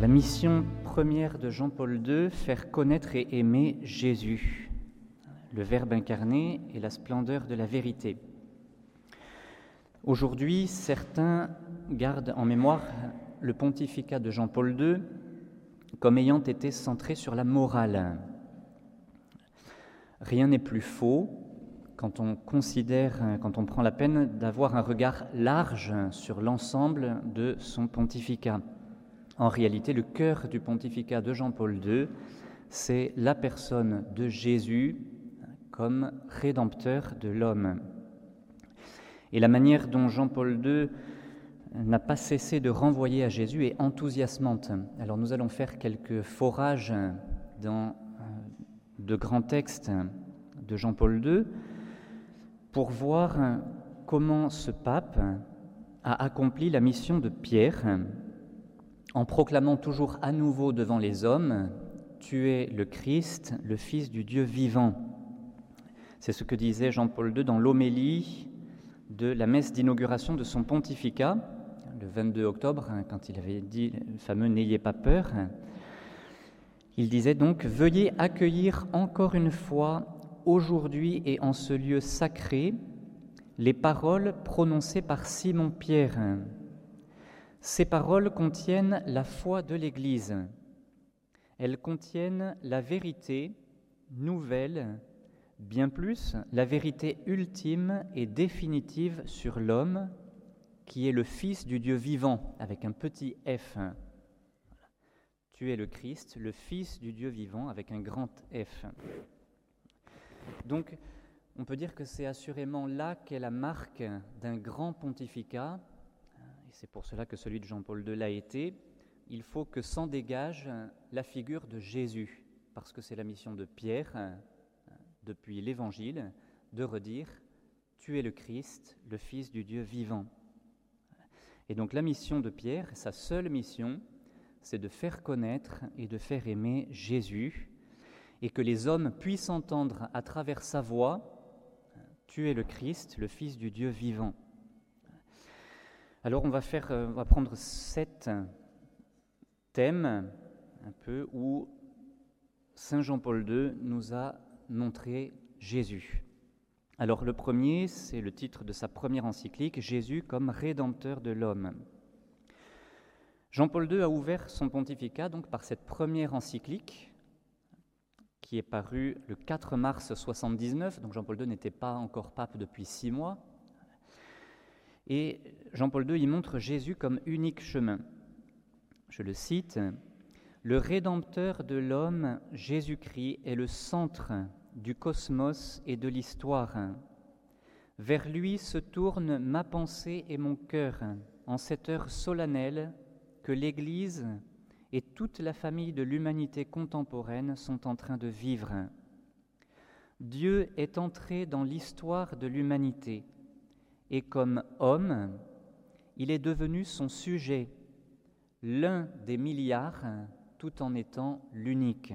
La mission première de Jean-Paul II, faire connaître et aimer Jésus, le Verbe incarné et la splendeur de la vérité. Aujourd'hui, certains gardent en mémoire le pontificat de Jean-Paul II comme ayant été centré sur la morale. Rien n'est plus faux quand on considère, quand on prend la peine d'avoir un regard large sur l'ensemble de son pontificat. En réalité, le cœur du pontificat de Jean-Paul II, c'est la personne de Jésus comme rédempteur de l'homme. Et la manière dont Jean-Paul II n'a pas cessé de renvoyer à Jésus est enthousiasmante. Alors nous allons faire quelques forages dans euh, de grands textes de Jean-Paul II pour voir comment ce pape a accompli la mission de Pierre en proclamant toujours à nouveau devant les hommes, Tu es le Christ, le Fils du Dieu vivant. C'est ce que disait Jean-Paul II dans l'homélie de la messe d'inauguration de son pontificat, le 22 octobre, hein, quand il avait dit le fameux N'ayez pas peur. Il disait donc Veuillez accueillir encore une fois, aujourd'hui et en ce lieu sacré, les paroles prononcées par Simon-Pierre ces paroles contiennent la foi de l'Église. Elles contiennent la vérité nouvelle, bien plus la vérité ultime et définitive sur l'homme, qui est le Fils du Dieu vivant, avec un petit F. Tu es le Christ, le Fils du Dieu vivant, avec un grand F. Donc, on peut dire que c'est assurément là qu'est la marque d'un grand pontificat c'est pour cela que celui de Jean-Paul II l'a été, il faut que s'en dégage la figure de Jésus, parce que c'est la mission de Pierre, depuis l'Évangile, de redire Tu es le Christ, le Fils du Dieu vivant. Et donc la mission de Pierre, sa seule mission, c'est de faire connaître et de faire aimer Jésus, et que les hommes puissent entendre à travers sa voix Tu es le Christ, le Fils du Dieu vivant. Alors on va, faire, euh, on prendre sept thèmes un peu où Saint Jean-Paul II nous a montré Jésus. Alors le premier, c'est le titre de sa première encyclique, Jésus comme rédempteur de l'homme. Jean-Paul II a ouvert son pontificat donc par cette première encyclique qui est parue le 4 mars 79, donc Jean-Paul II n'était pas encore pape depuis six mois, et Jean-Paul II y montre Jésus comme unique chemin. Je le cite, Le Rédempteur de l'homme, Jésus-Christ, est le centre du cosmos et de l'histoire. Vers lui se tourne ma pensée et mon cœur en cette heure solennelle que l'Église et toute la famille de l'humanité contemporaine sont en train de vivre. Dieu est entré dans l'histoire de l'humanité et comme homme, il est devenu son sujet, l'un des milliards, tout en étant l'unique.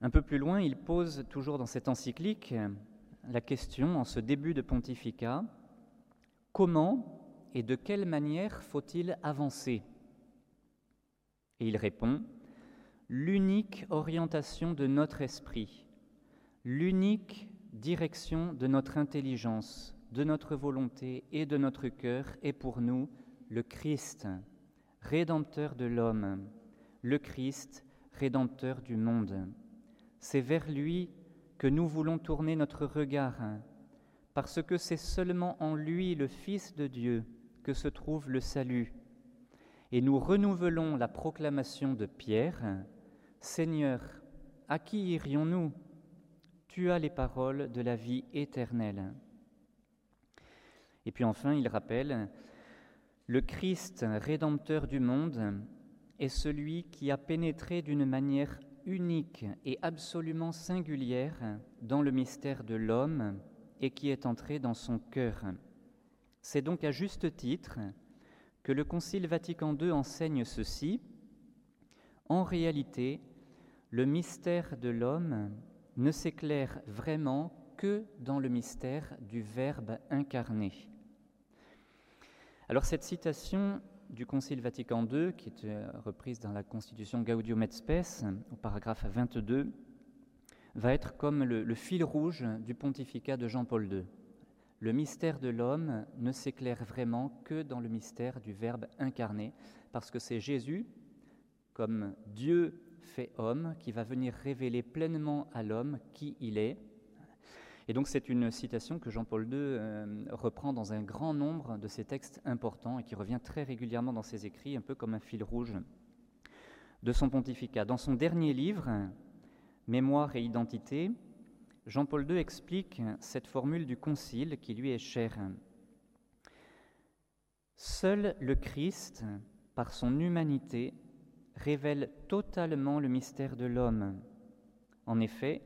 Un peu plus loin, il pose toujours dans cette encyclique la question, en ce début de pontificat, comment et de quelle manière faut-il avancer? Et il répond, l'unique orientation de notre esprit, l'unique direction de notre intelligence, de notre volonté et de notre cœur est pour nous le Christ, rédempteur de l'homme, le Christ, rédempteur du monde. C'est vers lui que nous voulons tourner notre regard, parce que c'est seulement en lui, le Fils de Dieu, que se trouve le salut. Et nous renouvelons la proclamation de Pierre, Seigneur, à qui irions-nous? Tu as les paroles de la vie éternelle. Et puis enfin, il rappelle, le Christ rédempteur du monde est celui qui a pénétré d'une manière unique et absolument singulière dans le mystère de l'homme et qui est entré dans son cœur. C'est donc à juste titre que le Concile Vatican II enseigne ceci. En réalité, le mystère de l'homme ne s'éclaire vraiment que dans le mystère du Verbe incarné. Alors cette citation du Concile Vatican II, qui est euh, reprise dans la Constitution Gaudium et Spes, au paragraphe 22, va être comme le, le fil rouge du pontificat de Jean-Paul II. Le mystère de l'homme ne s'éclaire vraiment que dans le mystère du Verbe incarné, parce que c'est Jésus, comme Dieu fait homme, qui va venir révéler pleinement à l'homme qui il est. Et donc c'est une citation que Jean-Paul II euh, reprend dans un grand nombre de ses textes importants et qui revient très régulièrement dans ses écrits, un peu comme un fil rouge de son pontificat. Dans son dernier livre, Mémoire et identité, Jean-Paul II explique cette formule du Concile qui lui est chère. Seul le Christ, par son humanité, révèle totalement le mystère de l'homme. En effet,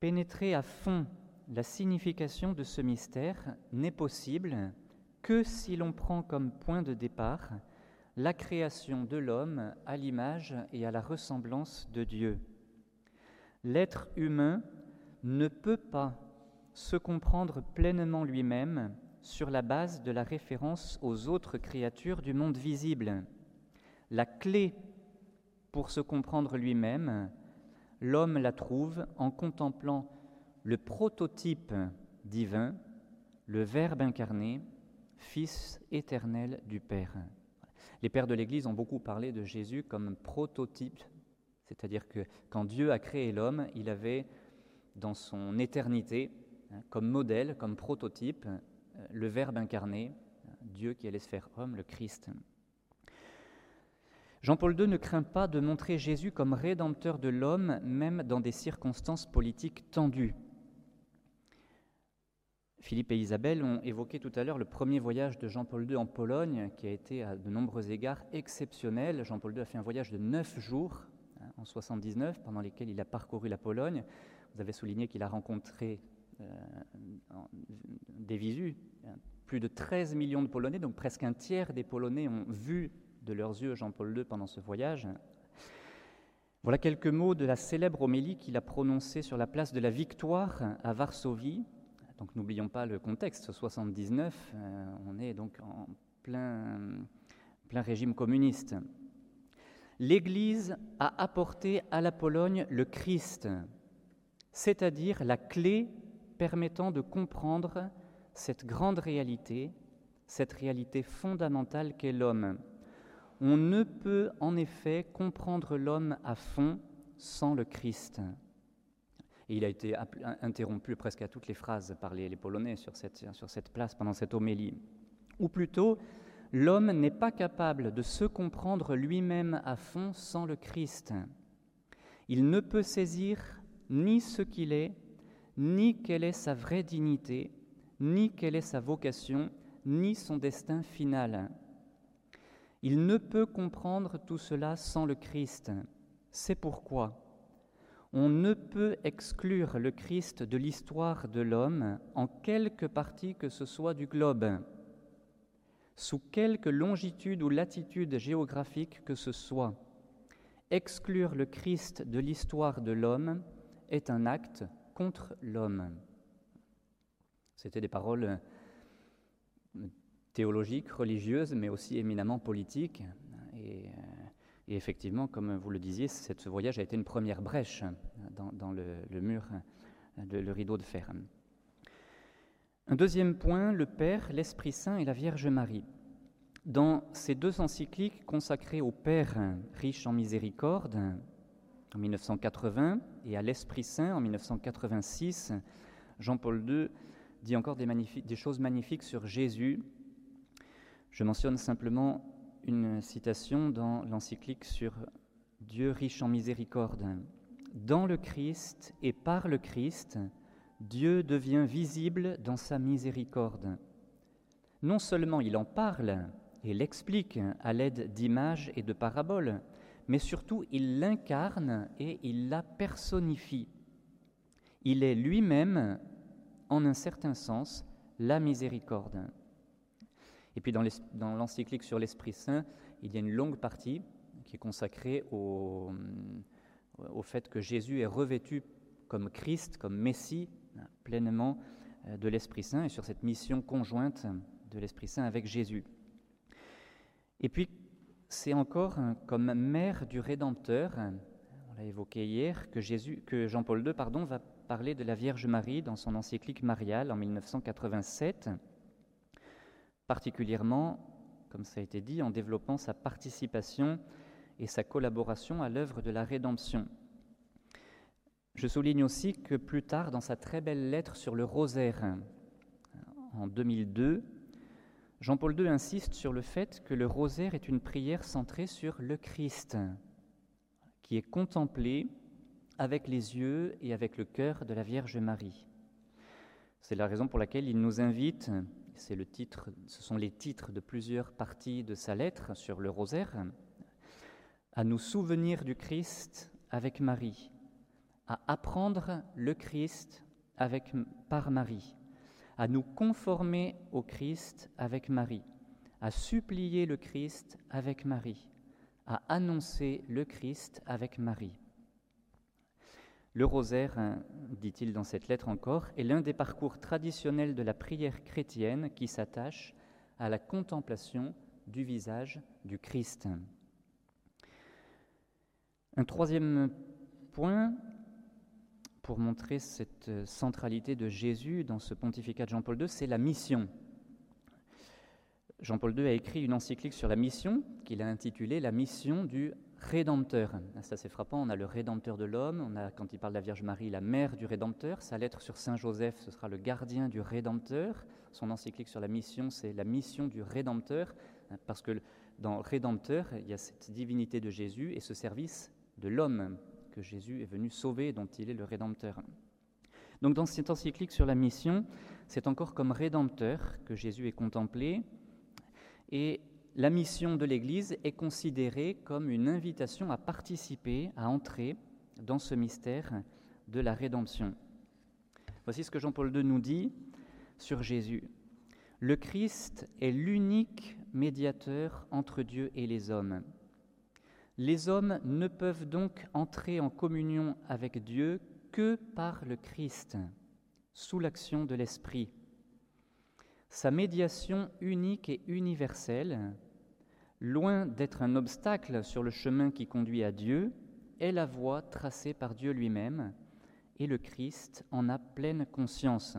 pénétrer à fond la signification de ce mystère n'est possible que si l'on prend comme point de départ la création de l'homme à l'image et à la ressemblance de Dieu. L'être humain ne peut pas se comprendre pleinement lui-même sur la base de la référence aux autres créatures du monde visible. La clé pour se comprendre lui-même, l'homme la trouve en contemplant le prototype divin, le Verbe incarné, Fils éternel du Père. Les pères de l'Église ont beaucoup parlé de Jésus comme prototype, c'est-à-dire que quand Dieu a créé l'homme, il avait dans son éternité, hein, comme modèle, comme prototype, euh, le Verbe incarné, Dieu qui allait se faire homme, le Christ. Jean-Paul II ne craint pas de montrer Jésus comme rédempteur de l'homme, même dans des circonstances politiques tendues. Philippe et Isabelle ont évoqué tout à l'heure le premier voyage de Jean-Paul II en Pologne, qui a été à de nombreux égards exceptionnel. Jean-Paul II a fait un voyage de neuf jours hein, en 79, pendant lesquels il a parcouru la Pologne. Vous avez souligné qu'il a rencontré euh, des visus, hein, plus de 13 millions de Polonais, donc presque un tiers des Polonais ont vu de leurs yeux Jean-Paul II pendant ce voyage. Voilà quelques mots de la célèbre homélie qu'il a prononcée sur la place de la Victoire à Varsovie. Donc n'oublions pas le contexte, 79, euh, on est donc en plein, plein régime communiste. L'Église a apporté à la Pologne le Christ, c'est-à-dire la clé permettant de comprendre cette grande réalité, cette réalité fondamentale qu'est l'homme. On ne peut en effet comprendre l'homme à fond sans le Christ. Et il a été interrompu presque à toutes les phrases par les, Polonais sur cette, sur cette place pendant cette homélie. Ou plutôt, l'homme n'est pas capable de se comprendre lui-même à fond sans le Christ. Il ne peut saisir ni ce qu'il est, ni quelle est sa vraie dignité, ni quelle est sa vocation, ni son destin final. Il ne peut comprendre tout cela sans le Christ. C'est pourquoi on ne peut exclure le Christ de l'histoire de l'homme en quelque partie que ce soit du globe, sous quelque longitude ou latitude géographique que ce soit. Exclure le Christ de l'histoire de l'homme est un acte contre l'homme. C'était des paroles théologique, religieuse, mais aussi éminemment politique. Et, effectivement, comme vous le disiez, ce voyage a été une première brèche dans, le, mur, le rideau de fer. Un deuxième point, le Père, l'Esprit Saint et la Vierge Marie. Dans ces deux encycliques consacrées au Père riche en miséricorde, en 1980, et à l'Esprit Saint en 1986, Jean-Paul II dit encore des, des choses magnifiques sur Jésus je mentionne simplement une citation dans l'encyclique sur Dieu riche en miséricorde. Dans le Christ et par le Christ, Dieu devient visible dans sa miséricorde. Non seulement il en parle et l'explique à l'aide d'images et de paraboles, mais surtout il l'incarne et il la personnifie. Il est lui-même, en un certain sens, la miséricorde. Et puis dans l'encyclique sur l'Esprit Saint, il y a une longue partie qui est consacrée au, fait que Jésus est revêtu comme Christ, comme Messie, pleinement euh, de l'Esprit Saint, et sur cette mission conjointe de l'Esprit Saint avec Jésus. Et puis, c'est encore comme mère du Rédempteur, on l'a évoqué hier, que Jean-Paul II pardon, va parler de la Vierge Marie dans son encyclique mariale en 1987, particulièrement, comme ça a été dit, en développant sa participation et sa collaboration à l'œuvre de la rédemption. Je souligne aussi que plus tard, dans sa très belle lettre sur le rosaire, en 2002, Jean-Paul II insiste sur le fait que le rosaire est une prière centrée sur le Christ, qui est contemplé avec les yeux et avec le cœur de la Vierge Marie. C'est la raison pour laquelle il nous invite, ce sont les titres de plusieurs parties de sa lettre sur le rosaire, à nous souvenir du Christ avec Marie, à apprendre le Christ avec, par Marie, à nous conformer au Christ avec Marie, à supplier le Christ avec Marie, à annoncer le Christ avec Marie. Le rosaire, hein, dit-il dans cette lettre encore, est l'un des parcours traditionnels de la prière chrétienne qui s'attache à la contemplation du visage du Christ. Un troisième point pour montrer cette centralité de Jésus dans ce pontificat de Jean-Paul II, c'est la mission. Jean-Paul II a écrit une encyclique sur la mission qu'il a intitulée La mission du Rédempteur. Ça c'est frappant, on a le Rédempteur de l'homme, on a quand il parle de la Vierge Marie la mère du Rédempteur, sa lettre sur Saint Joseph ce sera le gardien du Rédempteur, son encyclique sur la mission c'est la mission du Rédempteur, parce que dans Rédempteur il y a cette divinité de Jésus et ce service de l'homme que Jésus est venu sauver, dont il est le Rédempteur. Donc dans cette encyclique sur la mission, c'est encore comme Rédempteur que Jésus est contemplé, et la mission de l'Église est considérée comme une invitation à participer, à entrer dans ce mystère de la rédemption. Voici ce que Jean-Paul II nous dit sur Jésus. Le Christ est l'unique médiateur entre Dieu et les hommes. Les hommes ne peuvent donc entrer en communion avec Dieu que par le Christ, sous l'action de l'Esprit. Sa médiation unique et universelle, loin d'être un obstacle sur le chemin qui conduit à Dieu, est la voie tracée par Dieu lui-même, et le Christ en a pleine conscience.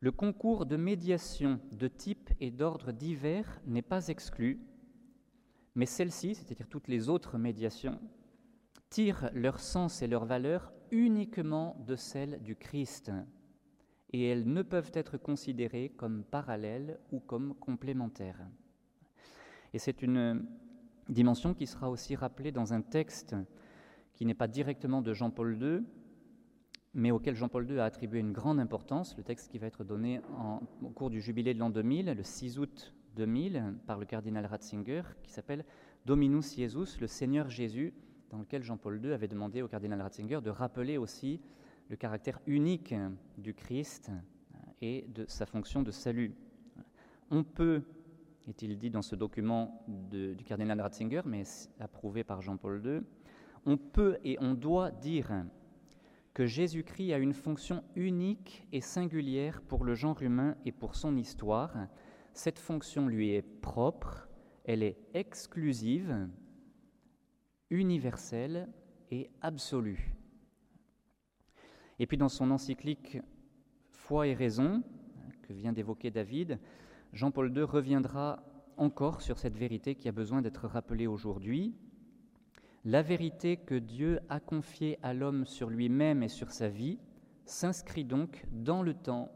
Le concours de médiation de type et d'ordre divers n'est pas exclu, mais celles-ci, c'est-à-dire toutes les autres médiations, tirent leur sens et leur valeur uniquement de celle du Christ, et elles ne peuvent être considérées comme parallèles ou comme complémentaires. Et c'est une dimension qui sera aussi rappelée dans un texte qui n'est pas directement de Jean-Paul II, mais auquel Jean-Paul II a attribué une grande importance, le texte qui va être donné au cours du jubilé de l'an 2000, le 6 août 2000 par le cardinal Ratzinger qui s'appelle Dominus Jesus, le Seigneur Jésus, dans lequel Jean-Paul II avait demandé au cardinal Ratzinger de rappeler aussi le caractère unique du Christ et de sa fonction de salut. On peut, est-il dit dans ce document du cardinal Ratzinger, mais approuvé par Jean-Paul II, on peut et on doit dire que Jésus-Christ a une fonction unique et singulière pour le genre humain et pour son histoire, cette fonction lui est propre, elle est exclusive, universelle et absolue. Et puis dans son encyclique Foi et raison, que vient d'évoquer David, Jean-Paul II reviendra encore sur cette vérité qui a besoin d'être rappelée aujourd'hui. La vérité que Dieu a confiée à l'homme sur lui-même et sur sa vie s'inscrit donc dans le temps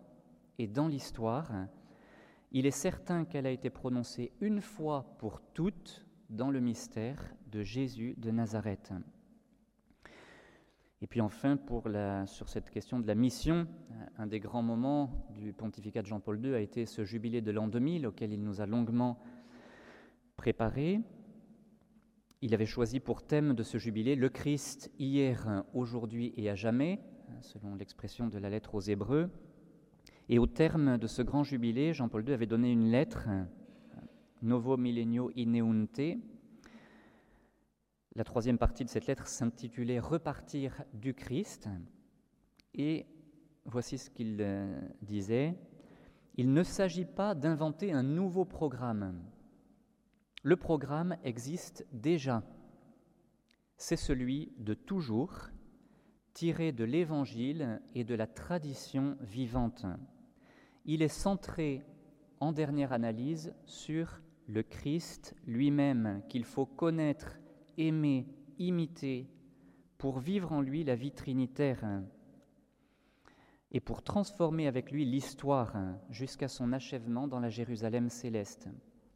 et dans l'histoire il est certain qu'elle a été prononcée une fois pour toutes dans le mystère de Jésus de Nazareth. Et puis enfin, sur cette question de la mission, un des grands moments du pontificat de Jean-Paul II a été ce jubilé de l'an 2000 auquel il nous a longuement préparé. Il avait choisi pour thème de ce jubilé le Christ hier, aujourd'hui et à jamais, selon l'expression de la lettre aux Hébreux. Et au terme de ce grand jubilé, Jean-Paul II avait donné une lettre, Novo Millennio Ineunte. La troisième partie de cette lettre s'intitulait Repartir du Christ. Et voici ce qu'il euh, disait. Il ne s'agit pas d'inventer un nouveau programme. Le programme existe déjà. C'est celui de toujours, tiré de l'Évangile et de la tradition vivante. Il est centré, en dernière analyse, sur le Christ lui-même, qu'il faut connaître, aimer, imiter, pour vivre en lui la vie trinitaire et pour transformer avec lui l'histoire jusqu'à son achèvement dans la Jérusalem céleste.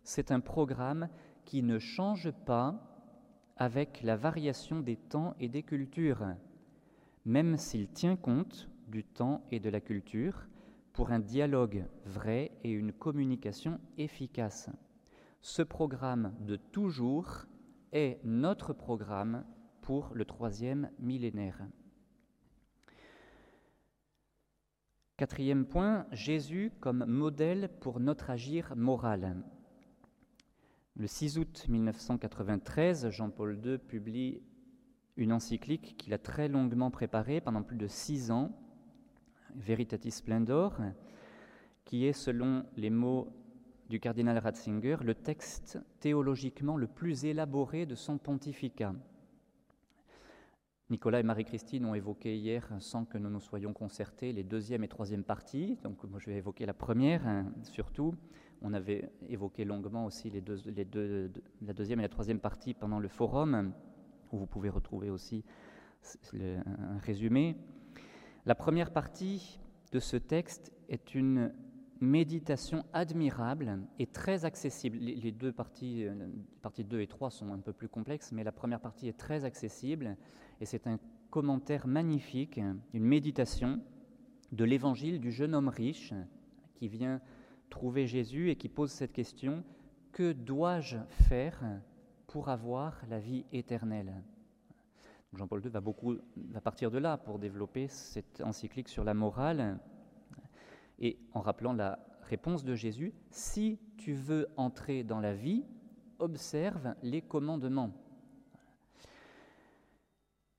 C'est un programme qui ne change pas avec la variation des temps et des cultures, même s'il tient compte du temps et de la culture pour un dialogue vrai et une communication efficace. Ce programme de toujours est notre programme pour le troisième millénaire. Quatrième point, Jésus comme modèle pour notre agir moral. Le 6 août 1993, Jean-Paul II publie une encyclique qu'il a très longuement préparée pendant plus de six ans, Veritatis Splendor, qui est, selon les mots du cardinal Ratzinger, le texte théologiquement le plus élaboré de son pontificat. Nicolas et Marie-Christine ont évoqué hier, sans que nous nous soyons concertés, les deuxième et troisième parties. Donc, moi, je vais évoquer la première, hein, surtout. On avait évoqué longuement aussi les deux, les deux, la deuxième et la troisième partie pendant le forum, où vous pouvez retrouver aussi un résumé. La première partie de ce texte est une méditation admirable et très accessible. Les deux parties, euh, parties 2 et 3 sont un peu plus complexes, mais la première partie est très accessible et c'est un commentaire magnifique, une méditation de l'évangile du jeune homme riche qui vient trouver Jésus et qui pose cette question, que dois-je faire pour avoir la vie éternelle? Jean-Paul II va, beaucoup, va partir de là pour développer cette encyclique sur la morale et en rappelant la réponse de Jésus, si tu veux entrer dans la vie, observe les commandements.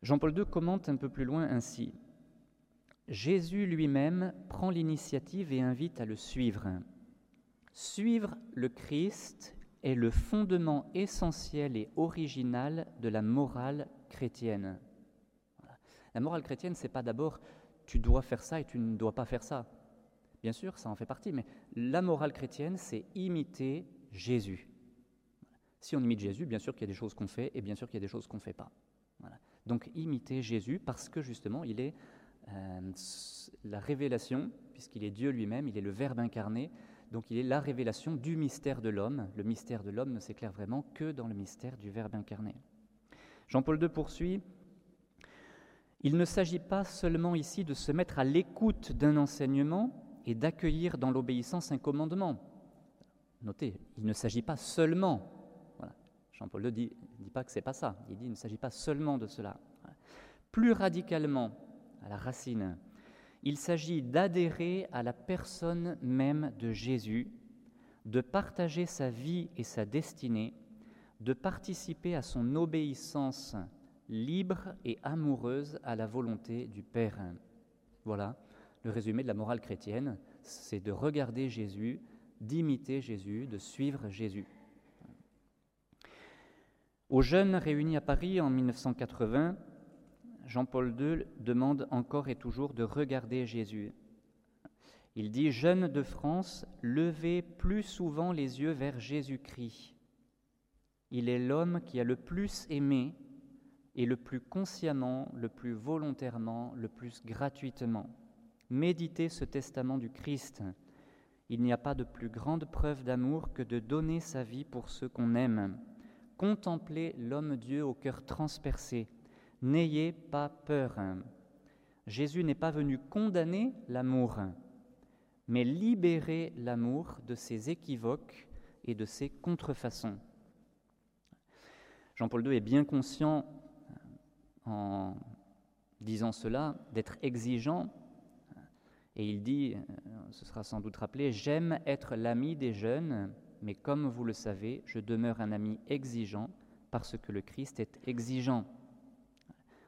Jean-Paul II commente un peu plus loin ainsi. Jésus lui-même prend l'initiative et invite à le suivre. Suivre le Christ est le fondement essentiel et original de la morale chrétienne. La morale chrétienne, c'est pas d'abord tu dois faire ça et tu ne dois pas faire ça. Bien sûr, ça en fait partie, mais la morale chrétienne, c'est imiter Jésus. Si on imite Jésus, bien sûr qu'il y a des choses qu'on fait et bien sûr qu'il y a des choses qu'on ne fait pas. Donc imiter Jésus parce que justement, il est euh, la révélation, puisqu'il est Dieu lui-même, il est le Verbe incarné, donc il est la révélation du mystère de l'homme. Le mystère de l'homme ne s'éclaire vraiment que dans le mystère du Verbe incarné. Jean-Paul II poursuit, Il ne s'agit pas seulement ici de se mettre à l'écoute d'un enseignement, et d'accueillir dans l'obéissance un commandement. Notez, il ne s'agit pas seulement, Jean-Paul ne dit, dit pas que c'est pas ça, il dit il ne s'agit pas seulement de cela. Plus radicalement, à la racine, il s'agit d'adhérer à la personne même de Jésus, de partager sa vie et sa destinée, de participer à son obéissance libre et amoureuse à la volonté du Père. Voilà le résumé de la morale chrétienne, c'est de regarder Jésus, d'imiter Jésus, de suivre Jésus. Aux jeunes réunis à Paris en 1980, Jean-Paul II demande encore et toujours de regarder Jésus. Il dit Jeunes de France, levez plus souvent les yeux vers Jésus-Christ. Il est l'homme qui a le plus aimé et le plus consciemment, le plus volontairement, le plus gratuitement. Méditez ce testament du Christ. Il n'y a pas de plus grande preuve d'amour que de donner sa vie pour ceux qu'on aime. Contemplez l'homme-dieu au cœur transpercé. N'ayez pas peur. Jésus n'est pas venu condamner l'amour, mais libérer l'amour de ses équivoques et de ses contrefaçons. Jean-Paul II est bien conscient, en disant cela, d'être exigeant et il dit, euh, ce sera sans doute rappelé, J'aime être l'ami des jeunes, mais comme vous le savez, je demeure un ami exigeant parce que le Christ est exigeant.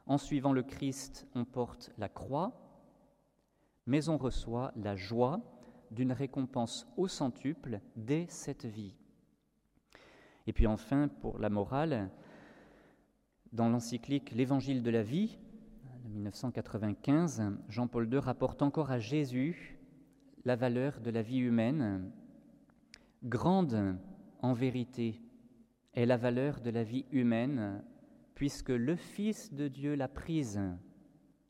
En suivant le Christ, on porte la croix, mais on reçoit la joie d'une récompense au centuple dès cette vie. Et puis enfin, pour la morale, dans l'encyclique L'Évangile de la vie de 1995, Jean-Paul II rapporte encore à Jésus la valeur de la vie humaine. Grande en vérité est la valeur de la vie humaine, puisque le Fils de Dieu l'a prise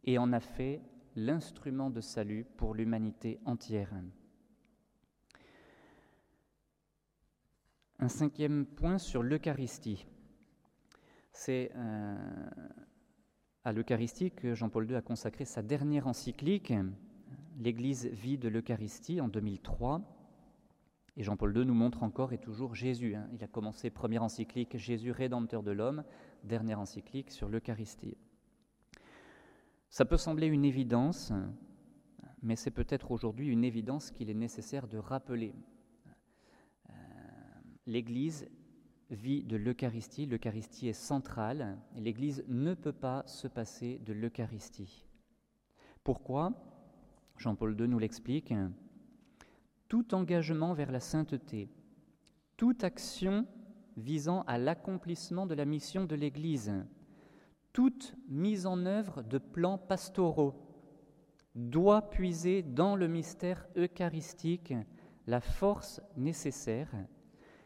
et en a fait l'instrument de salut pour l'humanité entière. Un cinquième point sur l'Eucharistie. C'est euh, à l'Eucharistie que Jean-Paul II a consacré sa dernière encyclique, L'Église vit de l'Eucharistie, en 2003. Et Jean-Paul II nous montre encore et toujours Jésus. Hein. Il a commencé première encyclique Jésus rédempteur de l'homme, dernière encyclique sur l'Eucharistie. Ça peut sembler une évidence, mais c'est peut-être aujourd'hui une évidence qu'il est nécessaire de rappeler. Euh, L'Église vit de l'Eucharistie, l'Eucharistie est centrale, et l'Église ne peut pas se passer de l'Eucharistie. Pourquoi? Jean-Paul II nous l'explique. Tout engagement vers la sainteté, toute action visant à l'accomplissement de la mission de l'Église, toute mise en œuvre de plans pastoraux doit puiser dans le mystère eucharistique la force nécessaire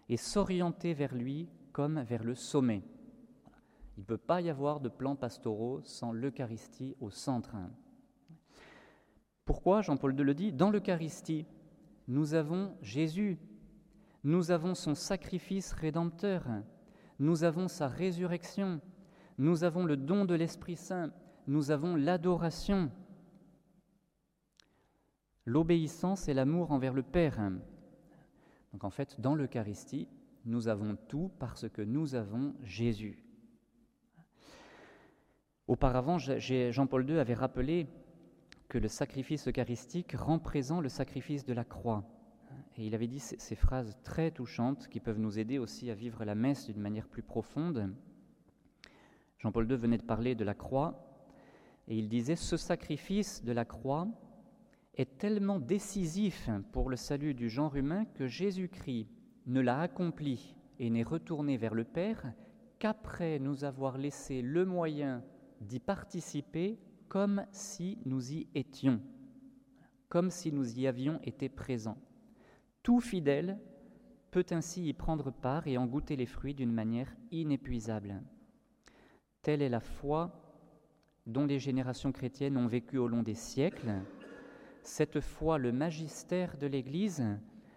et s'orienter vers lui comme vers le sommet. Il ne peut pas y avoir de plans pastoraux sans l'Eucharistie au centre. Pourquoi Jean-Paul II le dit Dans l'Eucharistie, nous avons Jésus, nous avons son sacrifice rédempteur, nous avons sa résurrection, nous avons le don de l'Esprit Saint, nous avons l'adoration, l'obéissance et l'amour envers le Père. Donc en fait, dans l'Eucharistie, nous avons tout parce que nous avons Jésus. Auparavant, Jean-Paul II avait rappelé que le sacrifice eucharistique rend présent le sacrifice de la croix. Et il avait dit ces phrases très touchantes qui peuvent nous aider aussi à vivre la messe d'une manière plus profonde. Jean-Paul II venait de parler de la croix et il disait Ce sacrifice de la croix est tellement décisif pour le salut du genre humain que Jésus-Christ ne l'a accompli et n'est retourné vers le Père qu'après nous avoir laissé le moyen d'y participer comme si nous y étions, comme si nous y avions été présents. Tout fidèle peut ainsi y prendre part et en goûter les fruits d'une manière inépuisable. Telle est la foi dont les générations chrétiennes ont vécu au long des siècles. Cette foi, le magistère de l'Église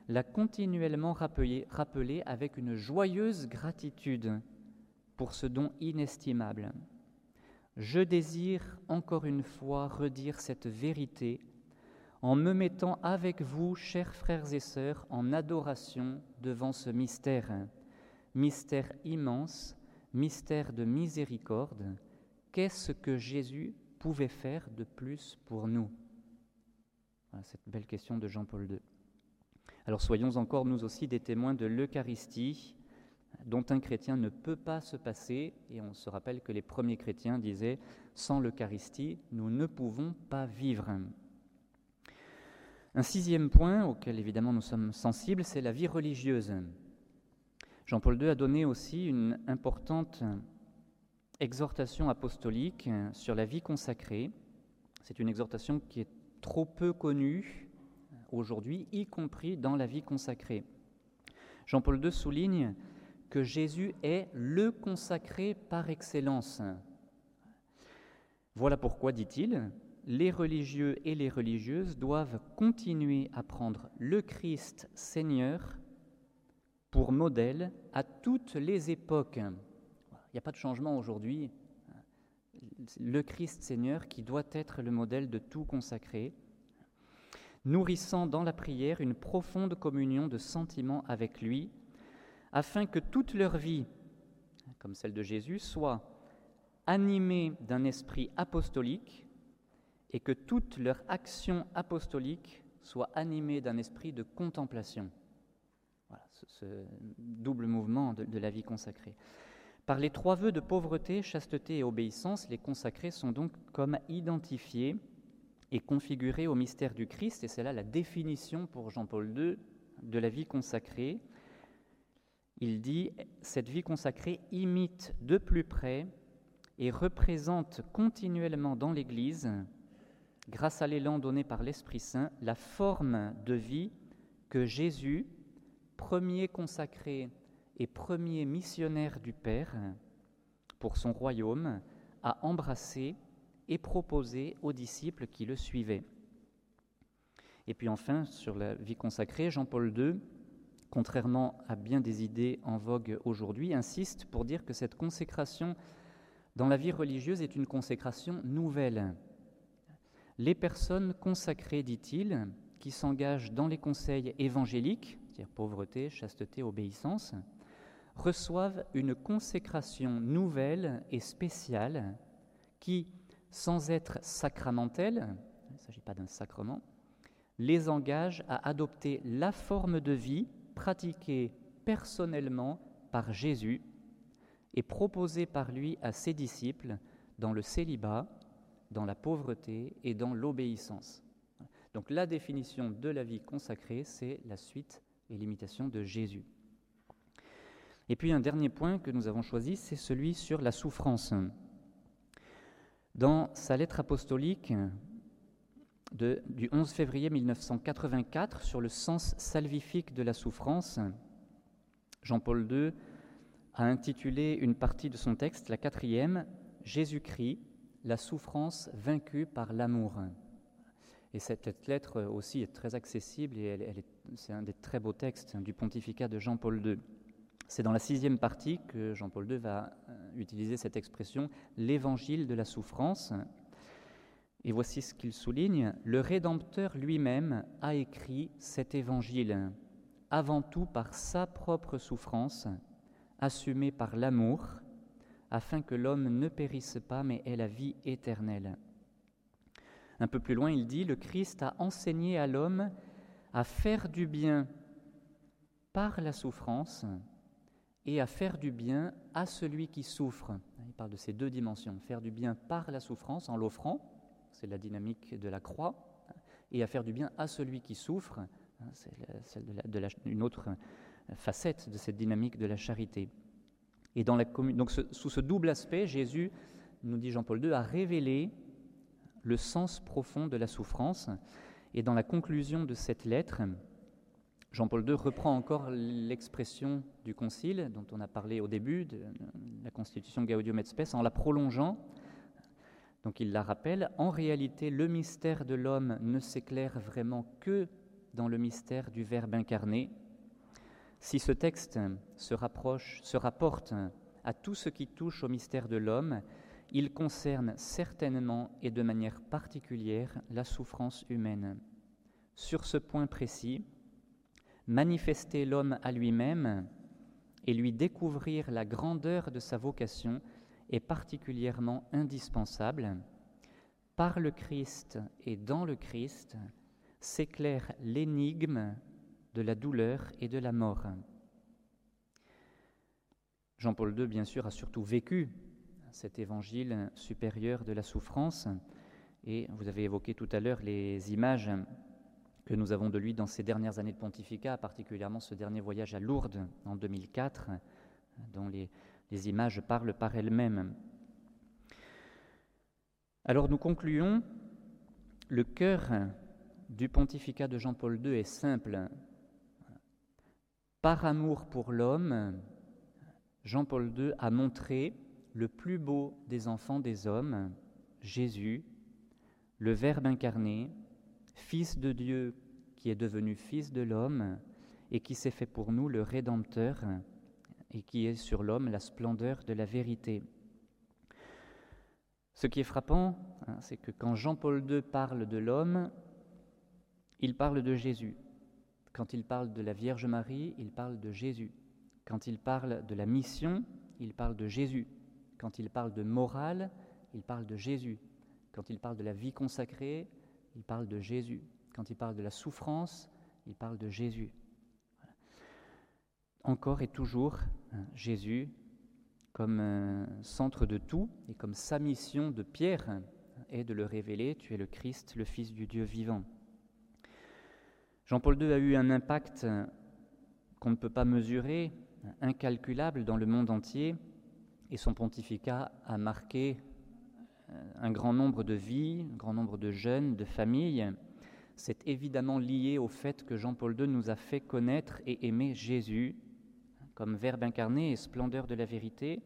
l'a continuellement rappelé, rappelé avec une joyeuse gratitude pour ce don inestimable. Je désire encore une fois redire cette vérité en me mettant avec vous, chers frères et sœurs, en adoration devant ce mystère, mystère immense, mystère de miséricorde. Qu'est-ce que Jésus pouvait faire de plus pour nous? Cette belle question de Jean-Paul II. Alors soyons encore nous aussi des témoins de l'Eucharistie dont un chrétien ne peut pas se passer, et on se rappelle que les premiers chrétiens disaient, sans l'Eucharistie, nous ne pouvons pas vivre. Un sixième point auquel évidemment nous sommes sensibles, c'est la vie religieuse. Jean-Paul II a donné aussi une importante exhortation apostolique sur la vie consacrée. C'est une exhortation qui est trop peu connue aujourd'hui, y compris dans la vie consacrée. Jean-Paul II souligne que Jésus est le consacré par excellence. Voilà pourquoi, dit-il, les religieux et les religieuses doivent continuer à prendre le Christ Seigneur pour modèle à toutes les époques. Il n'y a pas de changement aujourd'hui. Le Christ Seigneur qui doit être le modèle de tout consacré, nourrissant dans la prière une profonde communion de sentiments avec lui, afin que toute leur vie, comme celle de Jésus, soit animée d'un esprit apostolique et que toute leur action apostolique soit animée d'un esprit de contemplation. Voilà, ce, double mouvement de, la vie consacrée. Par les trois vœux de pauvreté, chasteté et obéissance, les consacrés sont donc comme identifiés et configurés au mystère du Christ, et c'est là la définition pour Jean-Paul II de la vie consacrée, il dit Cette vie consacrée imite de plus près et représente continuellement dans l'Église, grâce à l'élan donné par l'Esprit Saint, la forme de vie que Jésus, premier consacré et premier missionnaire du Père pour son royaume, a embrassé et proposé aux disciples qui le suivaient. Et puis enfin, sur la vie consacrée, Jean-Paul II, contrairement à bien des idées en vogue aujourd'hui, insiste pour dire que cette consécration dans la vie religieuse est une consécration nouvelle. Les personnes consacrées, dit-il, qui s'engagent dans les conseils évangéliques, c'est-à-dire pauvreté, chasteté, obéissance, reçoivent une consécration nouvelle et spéciale qui, sans être sacramentelle, il ne s'agit pas d'un sacrement, les engage à adopter la forme de vie pratiquée personnellement par Jésus et proposée par lui à ses disciples dans le célibat, dans la pauvreté et dans l'obéissance. Donc la définition de la vie consacrée, c'est la suite et l'imitation de Jésus. Et puis un dernier point que nous avons choisi, c'est celui sur la souffrance. Dans sa lettre apostolique du 11 février 1984 sur le sens salvifique de la souffrance, Jean-Paul II a intitulé une partie de son texte, la quatrième, Jésus-Christ, la souffrance vaincue par l'amour. Et cette lettre aussi est très accessible et c'est un des très beaux textes du pontificat de Jean-Paul II. C'est dans la sixième partie que Jean-Paul II va euh, utiliser cette expression, l'évangile de la souffrance. Et voici ce qu'il souligne, le Rédempteur lui-même a écrit cet évangile, avant tout par sa propre souffrance, assumée par l'amour, afin que l'homme ne périsse pas, mais ait la vie éternelle. Un peu plus loin, il dit, le Christ a enseigné à l'homme à faire du bien par la souffrance et à faire du bien à celui qui souffre. Il parle de ces deux dimensions, faire du bien par la souffrance en l'offrant, c'est la dynamique de la croix, et à faire du bien à celui qui souffre, c'est une autre facette de cette dynamique de la charité. Et dans la, donc sous ce double aspect, Jésus, nous dit Jean-Paul II, a révélé le sens profond de la souffrance. Et dans la conclusion de cette lettre, Jean-Paul II reprend encore l'expression du Concile dont on a parlé au début de la Constitution Gaudium et Spes en la prolongeant. Donc il la rappelle, en réalité le mystère de l'homme ne s'éclaire vraiment que dans le mystère du Verbe incarné. Si ce texte se rapproche, se rapporte à tout ce qui touche au mystère de l'homme, il concerne certainement et de manière particulière la souffrance humaine. Sur ce point précis, manifester l'homme à lui-même et lui découvrir la grandeur de sa vocation est particulièrement indispensable. Par le Christ et dans le Christ s'éclaire l'énigme de la douleur et de la mort. Jean-Paul II, bien sûr, a surtout vécu cet évangile supérieur de la souffrance, et vous avez évoqué tout à l'heure les images que nous avons de lui dans ces dernières années de pontificat, particulièrement ce dernier voyage à Lourdes en 2004, dont les, les images parlent par elles-mêmes. Alors nous concluons, le cœur du pontificat de Jean-Paul II est simple. Par amour pour l'homme, Jean-Paul II a montré le plus beau des enfants des hommes, Jésus, le Verbe incarné, Fils de Dieu qui est devenu Fils de l'homme et qui s'est fait pour nous le Rédempteur et qui est sur l'homme la splendeur de la vérité. Ce qui est frappant, hein, c'est que quand Jean-Paul II parle de l'homme, il parle de Jésus. Quand il parle de la Vierge Marie, il parle de Jésus. Quand il parle de la mission, il parle de Jésus. Quand il parle de morale, il parle de Jésus. Quand il parle de la vie consacrée, il parle de Jésus. Quand il parle de la souffrance, il parle de Jésus. Encore et toujours, hein, Jésus comme euh, centre de tout et comme sa mission de Pierre hein, est de le révéler, tu es le Christ, le Fils du Dieu vivant. Jean-Paul II a eu un impact euh, qu'on ne peut pas mesurer incalculable dans le monde entier et son pontificat a marqué un grand nombre de vies, un grand nombre de jeunes, de familles. C'est évidemment lié au fait que Jean-Paul II nous a fait connaître et aimer Jésus comme Verbe incarné et splendeur de la vérité.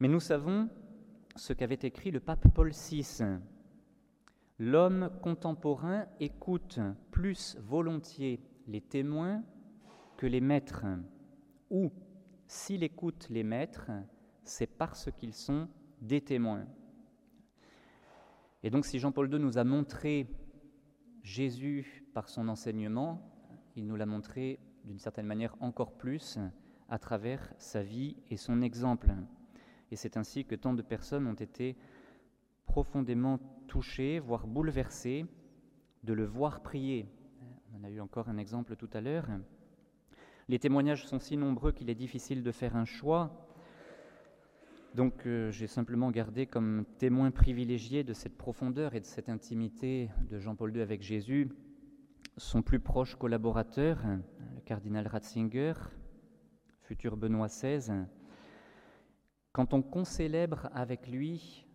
Mais nous savons ce qu'avait écrit le pape Paul VI. L'homme contemporain écoute plus volontiers les témoins que les maîtres, ou s'il écoute les maîtres, c'est parce qu'ils sont des témoins. Et donc si Jean-Paul II nous a montré Jésus par son enseignement, il nous l'a montré d'une certaine manière encore plus à travers sa vie et son exemple. Et c'est ainsi que tant de personnes ont été profondément touchées, voire bouleversées, de le voir prier. On en a eu encore un exemple tout à l'heure. Les témoignages sont si nombreux qu'il est difficile de faire un choix. Donc euh, j'ai simplement gardé comme témoin privilégié de cette profondeur et de cette intimité de Jean-Paul II avec Jésus son plus proche collaborateur, le cardinal Ratzinger, futur Benoît XVI. Quand on concélèbre avec lui,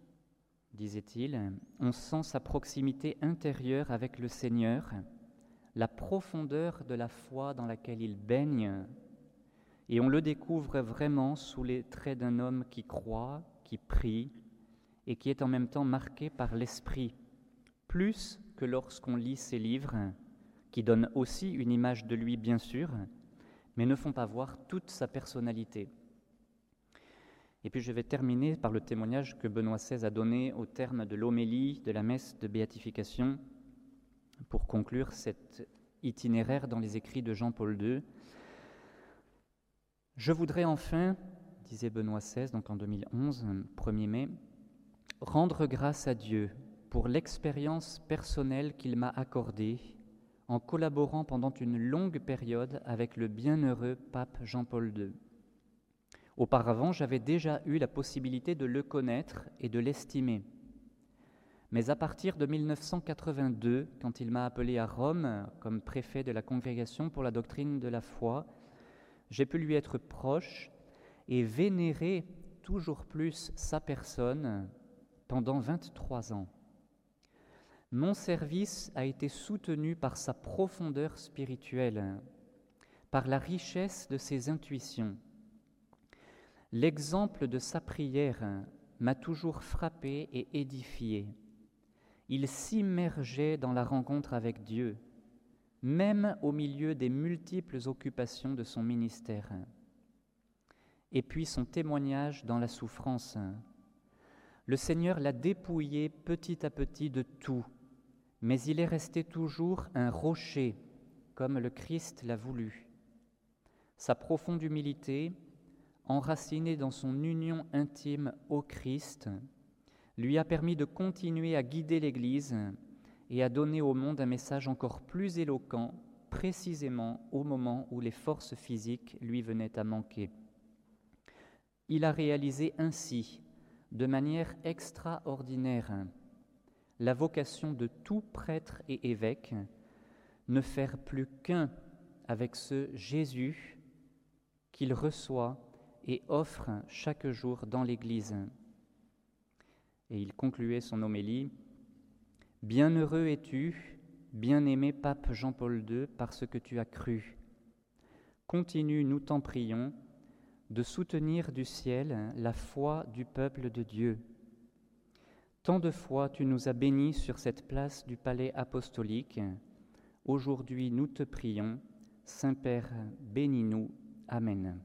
disait-il, on sent sa proximité intérieure avec le Seigneur, la profondeur de la foi dans laquelle il baigne, et on le découvre vraiment sous les traits d'un homme qui croit, qui prie, et qui est en même temps marqué par l'Esprit, plus que lorsqu'on lit ses livres, qui donnent aussi une image de lui, bien sûr, mais ne font pas voir toute sa personnalité. Et puis je vais terminer par le témoignage que Benoît XVI a donné au terme de l'homélie de la messe de béatification pour conclure cet itinéraire dans les écrits de Jean-Paul II. Je voudrais enfin, disait Benoît XVI, donc en 2011, 1er mai, rendre grâce à Dieu pour l'expérience personnelle qu'il m'a accordée en collaborant pendant une longue période avec le bienheureux pape Jean-Paul II. Auparavant, j'avais déjà eu la possibilité de le connaître et de l'estimer. Mais à partir de 1982, quand il m'a appelé à Rome comme préfet de la Congrégation pour la doctrine de la foi, j'ai pu lui être proche et vénérer toujours plus sa personne pendant 23 ans. Mon service a été soutenu par sa profondeur spirituelle, par la richesse de ses intuitions. L'exemple de sa prière m'a toujours frappé et édifié. Il s'immergeait dans la rencontre avec Dieu, même au milieu des multiples occupations de son ministère. Et puis son témoignage dans la souffrance. Le Seigneur l'a dépouillé petit à petit de tout mais il est resté toujours un rocher, comme le Christ l'a voulu. Sa profonde humilité, enracinée dans son union intime au Christ, lui a permis de continuer à guider l'Église et à donner au monde un message encore plus éloquent, précisément au moment où les forces physiques lui venaient à manquer. Il a réalisé ainsi, de manière extraordinaire, la vocation de tout prêtre et évêque, ne faire plus qu'un avec ce Jésus qu'il reçoit et offre chaque jour dans l'Église. Et il concluait son homélie Bienheureux es-tu, bien-aimé pape Jean-Paul II, parce que tu as cru. Continue, nous t'en prions, de soutenir du ciel la foi du peuple de Dieu Tant de fois tu nous as bénis sur cette place du palais apostolique. Aujourd'hui nous te prions. Saint-Père, bénis-nous. Amen.